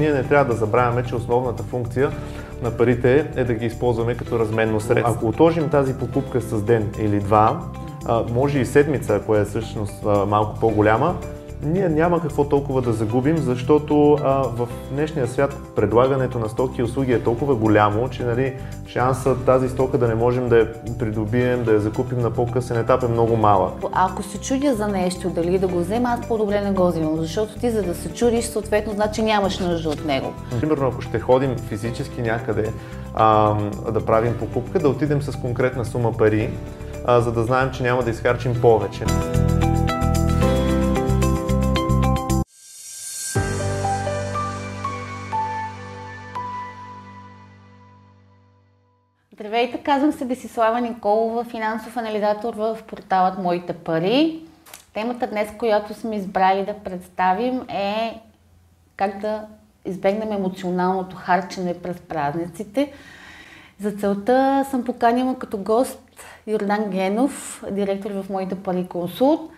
Ние не трябва да забравяме, че основната функция на парите е да ги използваме като разменно средство. Ако отложим тази покупка с ден или два, може и седмица, ако е всъщност малко по-голяма, ние няма какво толкова да загубим, защото а, в днешния свят предлагането на стоки и услуги е толкова голямо, че нали, шансът тази стока да не можем да я придобием, да я закупим на по-късен етап е много малък. Ако се чудя за нещо, дали да го взема, аз по-добре не го взимам, защото ти за да се чудиш, съответно, значи нямаш нужда от него. Примерно, ако ще ходим физически някъде а, да правим покупка, да отидем с конкретна сума пари, а, за да знаем, че няма да изхарчим повече. Казвам се Десислава Николова, финансов анализатор в порталът Моите пари. Темата днес, която сме избрали да представим е как да избегнем емоционалното харчене през празниците. За целта съм поканила като гост Йордан Генов, директор в Моите пари консулт,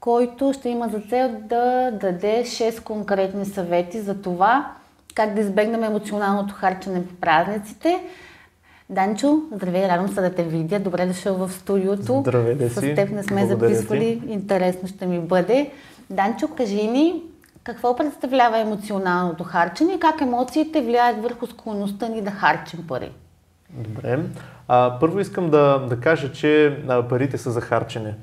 който ще има за цел да даде 6 конкретни съвети за това как да избегнем емоционалното харчене по празниците – Данчо, здравей, радвам се да те видя. Добре дошъл в студиото. Здравей да. С теб не сме Благодаря записвали. Ти. Интересно ще ми бъде. Данчо, кажи ни, какво представлява емоционалното харчене и как емоциите влияят върху склонността ни да харчим пари? Добре. А, първо искам да, да кажа, че а, парите са за харчене.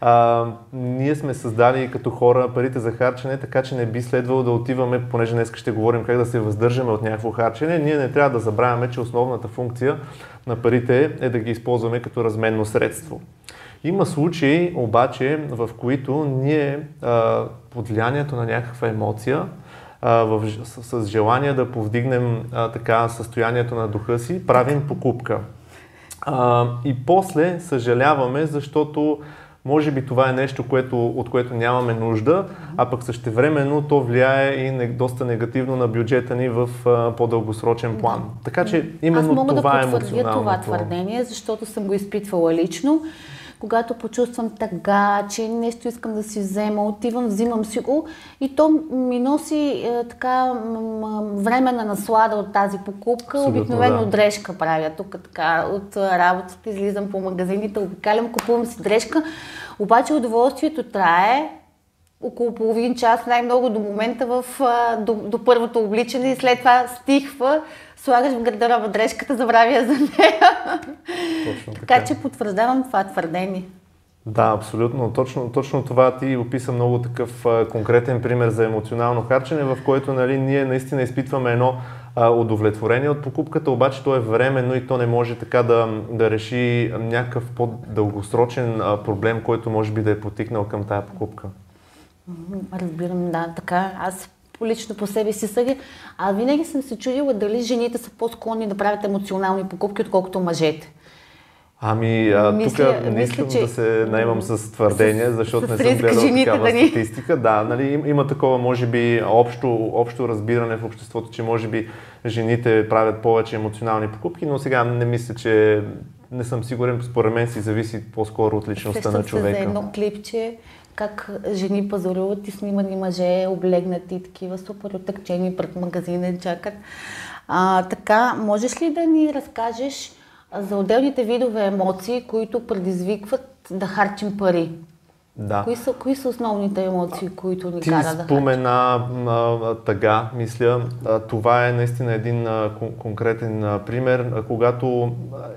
А, ние сме създали като хора парите за харчене, така че не би следвало да отиваме, понеже днес ще говорим как да се въздържаме от някакво харчене. Ние не трябва да забравяме, че основната функция на парите е да ги използваме като разменно средство. Има случаи обаче, в които ние а, под влиянието на някаква емоция, а, в, с, с желание да повдигнем а, така състоянието на духа си, правим покупка. А, и после съжаляваме, защото може би това е нещо, което, от което нямаме нужда, а пък същевременно то влияе и не, доста негативно на бюджета ни в а, по-дългосрочен план. Така че именно Аз мога това да потвърдя това твърдение, защото съм го изпитвала лично когато почувствам тъга, че нещо искам да си взема, отивам, взимам си го и то ми носи е, така време на наслада от тази покупка. Абсолютно, Обикновено да. дрежка правя тук така от работата, излизам по магазините, обикалям, купувам си дрежка. Обаче удоволствието трае около половин час, най-много до момента в, до, до първото обличане и след това стихва слагаш в гардероба дрежката, забравя за нея. Точно така. така че потвърждавам това твърдение. Да, абсолютно. Точно, точно това ти описа много такъв а, конкретен пример за емоционално харчене, в който нали, ние наистина изпитваме едно а, удовлетворение от покупката, обаче то е временно и то не може така да, да реши някакъв по-дългосрочен а, проблем, който може би да е потикнал към тая покупка. Разбирам, да, така. Аз лично по себе си съди. А винаги съм се чудила дали жените са по-склонни да правят емоционални покупки, отколкото мъжете. Ами, а, мисля, тук не искам че... да се наемам с твърдения, защото с, не съм гледал такава да ни... статистика. Да, нали, има такова, може би, общо, общо разбиране в обществото, че може би жените правят повече емоционални покупки, но сега не мисля, че не съм сигурен, според мен си зависи по-скоро от личността Сещам на човека. Се за едно клипче, как жени пазаруват и снимани мъже, облегнати, такива супер отъкчени пред магазина чакат. А, така, можеш ли да ни разкажеш за отделните видове емоции, които предизвикват да харчим пари? Да. Кои са, кои са основните емоции, които ни Ти карат да спомена а, тъга, мисля. А, това е наистина един а, конкретен а, пример, а, когато а,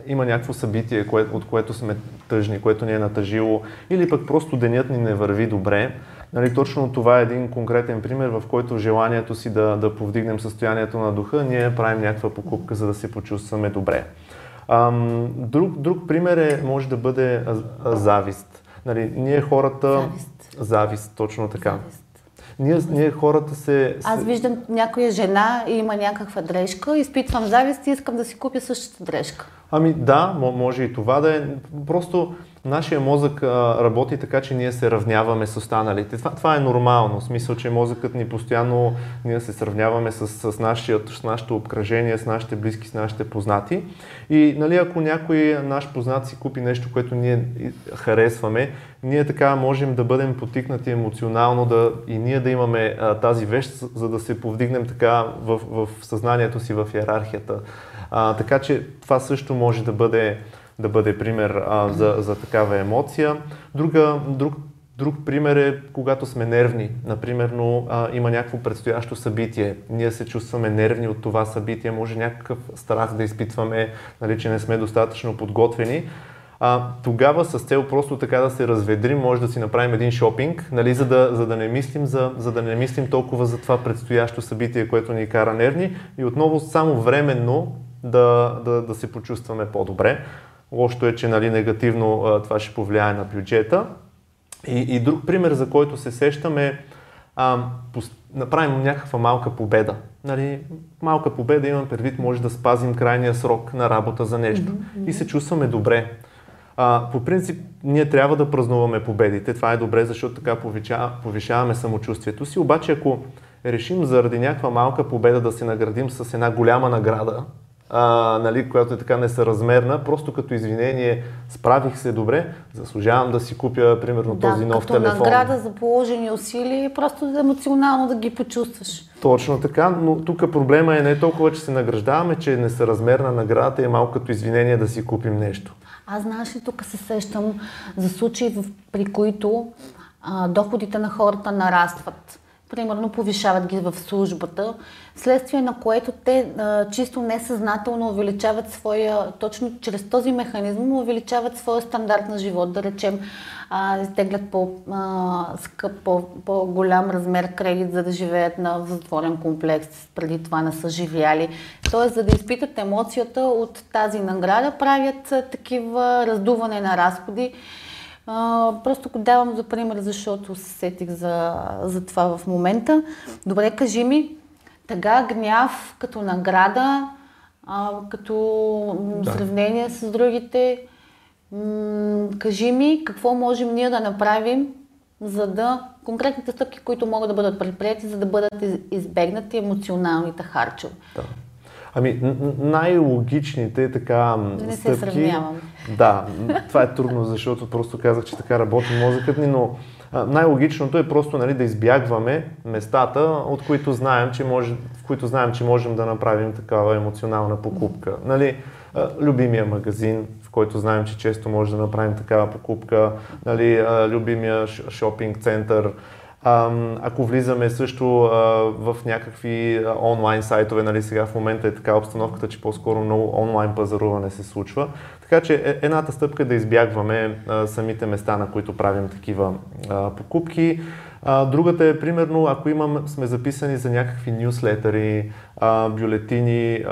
има някакво събитие, кое, от което сме тъжни, което ни е натъжило, или пък просто денят ни не върви добре. Нали, точно това е един конкретен пример, в който желанието си да, да повдигнем състоянието на духа, ние правим някаква покупка, за да се почувстваме добре. Ам, друг, друг пример е, може да бъде завист. Нали, ние хората... Завист. Завист, точно така. Завист. Ние, ние хората се... Аз виждам някоя жена и има някаква дрежка, изпитвам завист и искам да си купя същата дрежка. Ами да, може и това да е. Просто нашия мозък а, работи така, че ние се равняваме с останалите. Това, това е нормално, в смисъл, че мозъкът ни постоянно ние се сравняваме с, с, нашия, с нашето обкръжение, с нашите близки, с нашите познати. И нали, ако някой наш познат си купи нещо, което ние харесваме, ние така можем да бъдем потикнати емоционално да, и ние да имаме а, тази вещ, за да се повдигнем така в, в съзнанието си, в иерархията. А, така че това също може да бъде, да бъде пример а, за, за такава емоция. Друга, друг, друг пример е когато сме нервни. Например, а, има някакво предстоящо събитие. Ние се чувстваме нервни от това събитие, може някакъв страх да изпитваме, нали, че не сме достатъчно подготвени а, тогава с цел просто така да се разведрим, може да си направим един шопинг, нали, за, да, за, да не мислим за, за да не мислим толкова за това предстоящо събитие, което ни кара нервни и отново само временно да, да, да се почувстваме по-добре. Лошото е, че нали, негативно а, това ще повлияе на бюджета. И, и друг пример, за който се сещаме, а, направим някаква малка победа. Нали, малка победа имам предвид, може да спазим крайния срок на работа за нещо mm-hmm. и се чувстваме добре. А, по принцип, ние трябва да празнуваме победите. Това е добре, защото така повишава, повишаваме самочувствието си. Обаче, ако решим заради някаква малка победа да се наградим с една голяма награда, а, нали, която е така несъразмерна, просто като извинение справих се добре, заслужавам да си купя примерно да, този нов като телефон. награда за положени усилия, просто емоционално да ги почувстваш. Точно така, но тук проблема е не толкова, че се награждаваме, че е несъразмерна наградата и е малко като извинение да си купим нещо. Аз знаеш ли, тук се сещам за случаи, при които а, доходите на хората нарастват. Примерно повишават ги в службата, следствие на което те а, чисто несъзнателно увеличават своя, точно чрез този механизъм увеличават своя стандарт на живот. Да речем, а, изтеглят по, а, скъп, по, по-голям размер кредит, за да живеят на затворен комплекс, преди това не са живяли. Тоест, за да изпитат емоцията от тази награда, правят такива раздуване на разходи. А, просто го давам за пример, защото се сетих за, за това в момента. Добре, кажи ми, тъга, гняв като награда, а, като да. сравнение с другите, кажи ми какво можем ние да направим, за да конкретните стъпки, които могат да бъдат предприяти, за да бъдат избегнати емоционалните харчове. Да. Ами, най-логичните така не стъпки... се сравнявам. Да, това е трудно, защото просто казах, че така работи мозъкът ни, но най-логичното е просто нали, да избягваме местата, от които знаем, че може, в които знаем, че можем да направим такава емоционална покупка. Нали, любимия магазин, в който знаем, че често може да направим такава покупка, нали, любимия шопинг център, ако влизаме също в някакви онлайн сайтове, нали сега в момента е така обстановката, че по-скоро много онлайн пазаруване се случва. Така че е, едната стъпка е да избягваме самите места, на които правим такива покупки. другата е, примерно, ако имам, сме записани за някакви нюслетъри, бюлетини,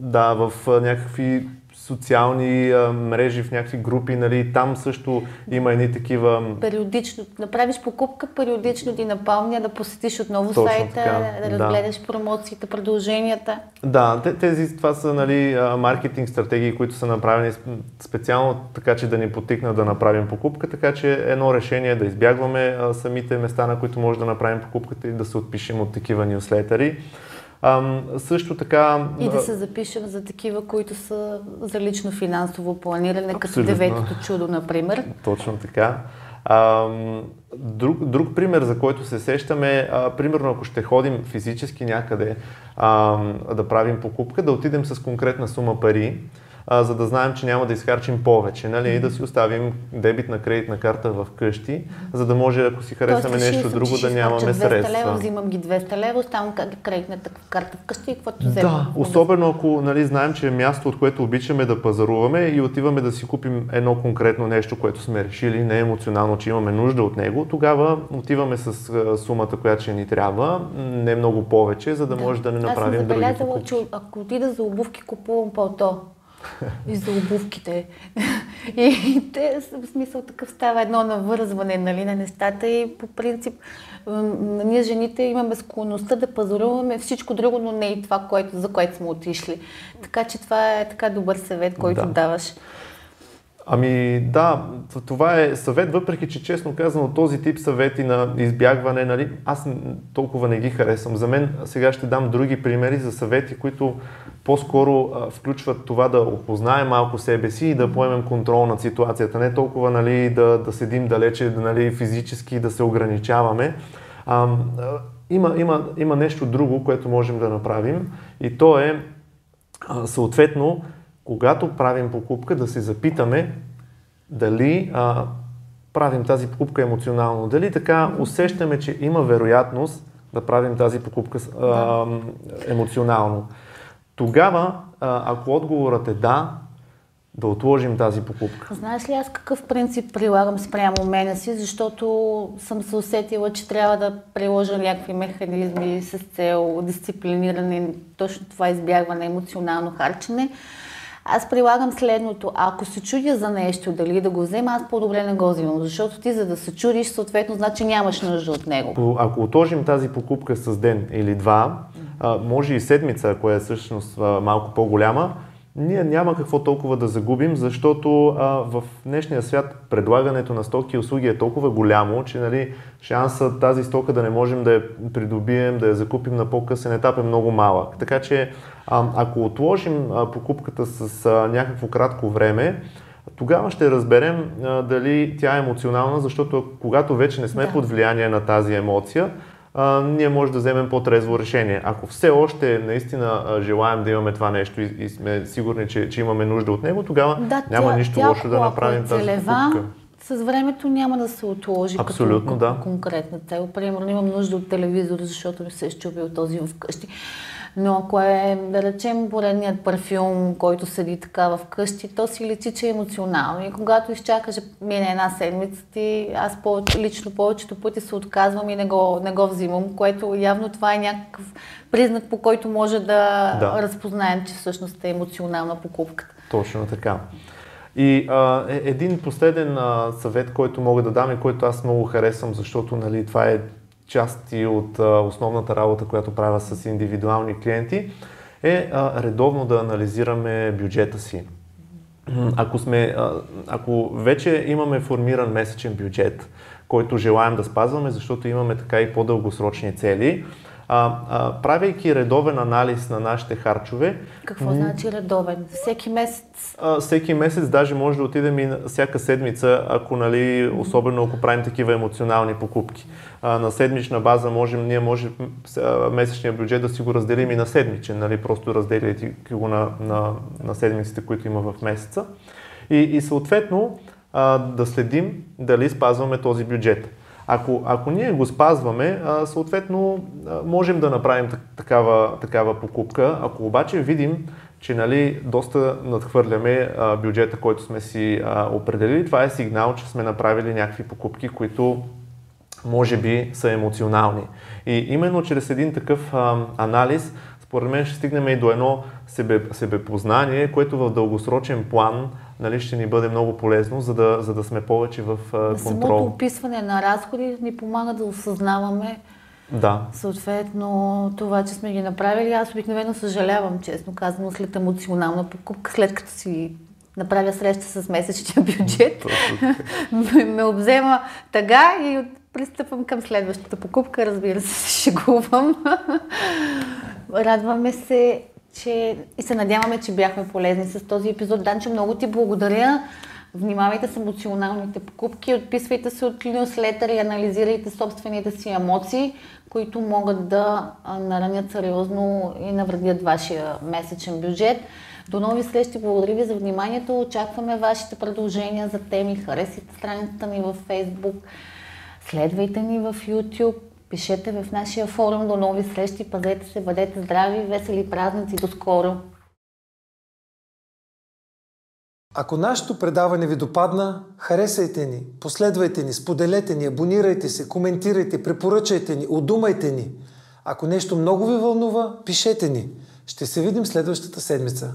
да, в някакви социални а, мрежи, в някакви групи, нали, там също има едни такива... Периодично, направиш покупка, периодично ти напомня да посетиш отново Точно сайта, така. да разгледаш да. промоциите, продълженията. Да, тези, това са нали, маркетинг стратегии, които са направени специално така, че да ни потикнат да направим покупка, така че едно решение е да избягваме а, самите места, на които може да направим покупката и да се отпишем от такива нюслетъри. Също така... И да се запишем за такива, които са за лично финансово планиране, като деветото чудо, например. Точно така. Друг, друг пример, за който се сещаме, а, примерно ако ще ходим физически някъде а, да правим покупка, да отидем с конкретна сума пари, а, за да знаем, че няма да изхарчим повече, нали? И да си оставим дебит на кредитна карта в къщи, за да може, ако си харесаме Тоест, нещо друго, да нямаме 200 средства. лева, взимам ги 200 лева, оставам кредитната карта вкъщи и каквото вземам. Да, особено ако нали, знаем, че е място, от което обичаме да пазаруваме и отиваме да си купим едно конкретно нещо, което сме решили, не емоционално, че имаме нужда от него, тогава отиваме с сумата, която ще ни трябва, не много повече, за да, да. може да не направим други Аз съм забелязала, че ако отида за обувки, купувам палто и за обувките. И те, в смисъл такъв става едно навързване нали, на нещата и по принцип ние жените имаме склонността да пазаруваме всичко друго, но не и това, което, за което сме отишли. Така че това е така добър съвет, който да. даваш. Ами да, това е съвет, въпреки че честно казано този тип съвети на избягване, нали, аз толкова не ги харесвам. За мен сега ще дам други примери за съвети, които по-скоро а, включват това да опознаем малко себе си и да поемем контрол над ситуацията. Не толкова нали, да, да седим далече, да, нали, физически да се ограничаваме. А, а, има, има, има нещо друго, което можем да направим и то е а, съответно когато правим покупка, да се запитаме дали а, правим тази покупка емоционално. Дали така усещаме, че има вероятност да правим тази покупка а, емоционално. Тогава, а, ако отговорът е да, да отложим тази покупка. Знаеш ли аз какъв принцип прилагам спрямо мене си, защото съм се усетила, че трябва да приложа някакви механизми с цел дисциплиниране, точно това избягване, емоционално харчене. Аз прилагам следното. Ако се чудя за нещо, дали да го взема, аз по-добре не го взимам, защото ти за да се чудиш, съответно, значи нямаш нужда от него. Ако отложим тази покупка с ден или два, може и седмица, ако е всъщност малко по-голяма, ние няма какво толкова да загубим, защото а, в днешния свят предлагането на стоки и услуги е толкова голямо, че нали, шанса тази стока да не можем да я придобием, да я закупим на по-късен етап е много малък. Така че а, ако отложим а, покупката с а, някакво кратко време, тогава ще разберем а, дали тя е емоционална, защото когато вече не сме да. под влияние на тази емоция, а, ние може да вземем по-трезво решение. Ако все още наистина желаем да имаме това нещо и, и сме сигурни, че, че имаме нужда от него, тогава да, няма тя, нищо тя, лошо да направим тази покупка. С времето няма да се отложи Абсолютно, като, да. конкретна цел. Примерно имам нужда от телевизор, защото ми се е щупил този вкъщи. Но ако е, да речем, поредният парфюм, който седи така в къщи, то си личи, че е емоционално. И когато изчакаш мине една седмица, ти, аз по, лично повечето пъти се отказвам и не го, не го взимам, което явно това е някакъв признак, по който може да, да. разпознаем, че всъщност е емоционална покупката. Точно така. И а, е, един последен а, съвет, който мога да дам и който аз много харесвам, защото нали, това е части от основната работа, която правя с индивидуални клиенти, е редовно да анализираме бюджета си. Ако, сме, ако вече имаме формиран месечен бюджет, който желаем да спазваме, защото имаме така и по-дългосрочни цели, а, а, правейки редовен анализ на нашите харчове. Какво м- значи редовен? Всеки месец? А, всеки месец, даже може да отидем и всяка седмица, ако, нали, особено ако правим такива емоционални покупки. А, на седмична база можем, ние може месечния бюджет да си го разделим и на седмичен, нали, просто разделяйте го на, на, на седмиците, които има в месеца. И, и съответно а, да следим дали спазваме този бюджет. Ако, ако ние го спазваме, съответно можем да направим такава, такава покупка. Ако обаче видим, че нали, доста надхвърляме бюджета, който сме си а, определили, това е сигнал, че сме направили някакви покупки, които може би са емоционални. И именно чрез един такъв анализ, според мен ще стигнем и до едно себе, себепознание, което в дългосрочен план нали, ще ни бъде много полезно, за да, за да сме повече в контрол. Самото описване на разходи ни помага да осъзнаваме да. Съответно, това, че сме ги направили, аз обикновено съжалявам, честно казано, след емоционална покупка, след като си направя среща с месечния бюджет, ме обзема тъга и пристъпвам към следващата покупка, разбира се, се шегувам. Радваме се че и се надяваме, че бяхме полезни с този епизод. Данче, много ти благодаря. Внимавайте с емоционалните покупки, отписвайте се от нюслетър и анализирайте собствените си емоции, които могат да наранят сериозно и навредят вашия месечен бюджет. До нови срещи, благодаря ви за вниманието. Очакваме вашите предложения за теми. Харесайте страницата ни във Facebook, следвайте ни в YouTube. Пишете в нашия форум. До нови срещи. Пазете се, бъдете здрави, весели празници. До скоро! Ако нашето предаване ви допадна, харесайте ни, последвайте ни, споделете ни, абонирайте се, коментирайте, препоръчайте ни, удумайте ни. Ако нещо много ви вълнува, пишете ни. Ще се видим следващата седмица.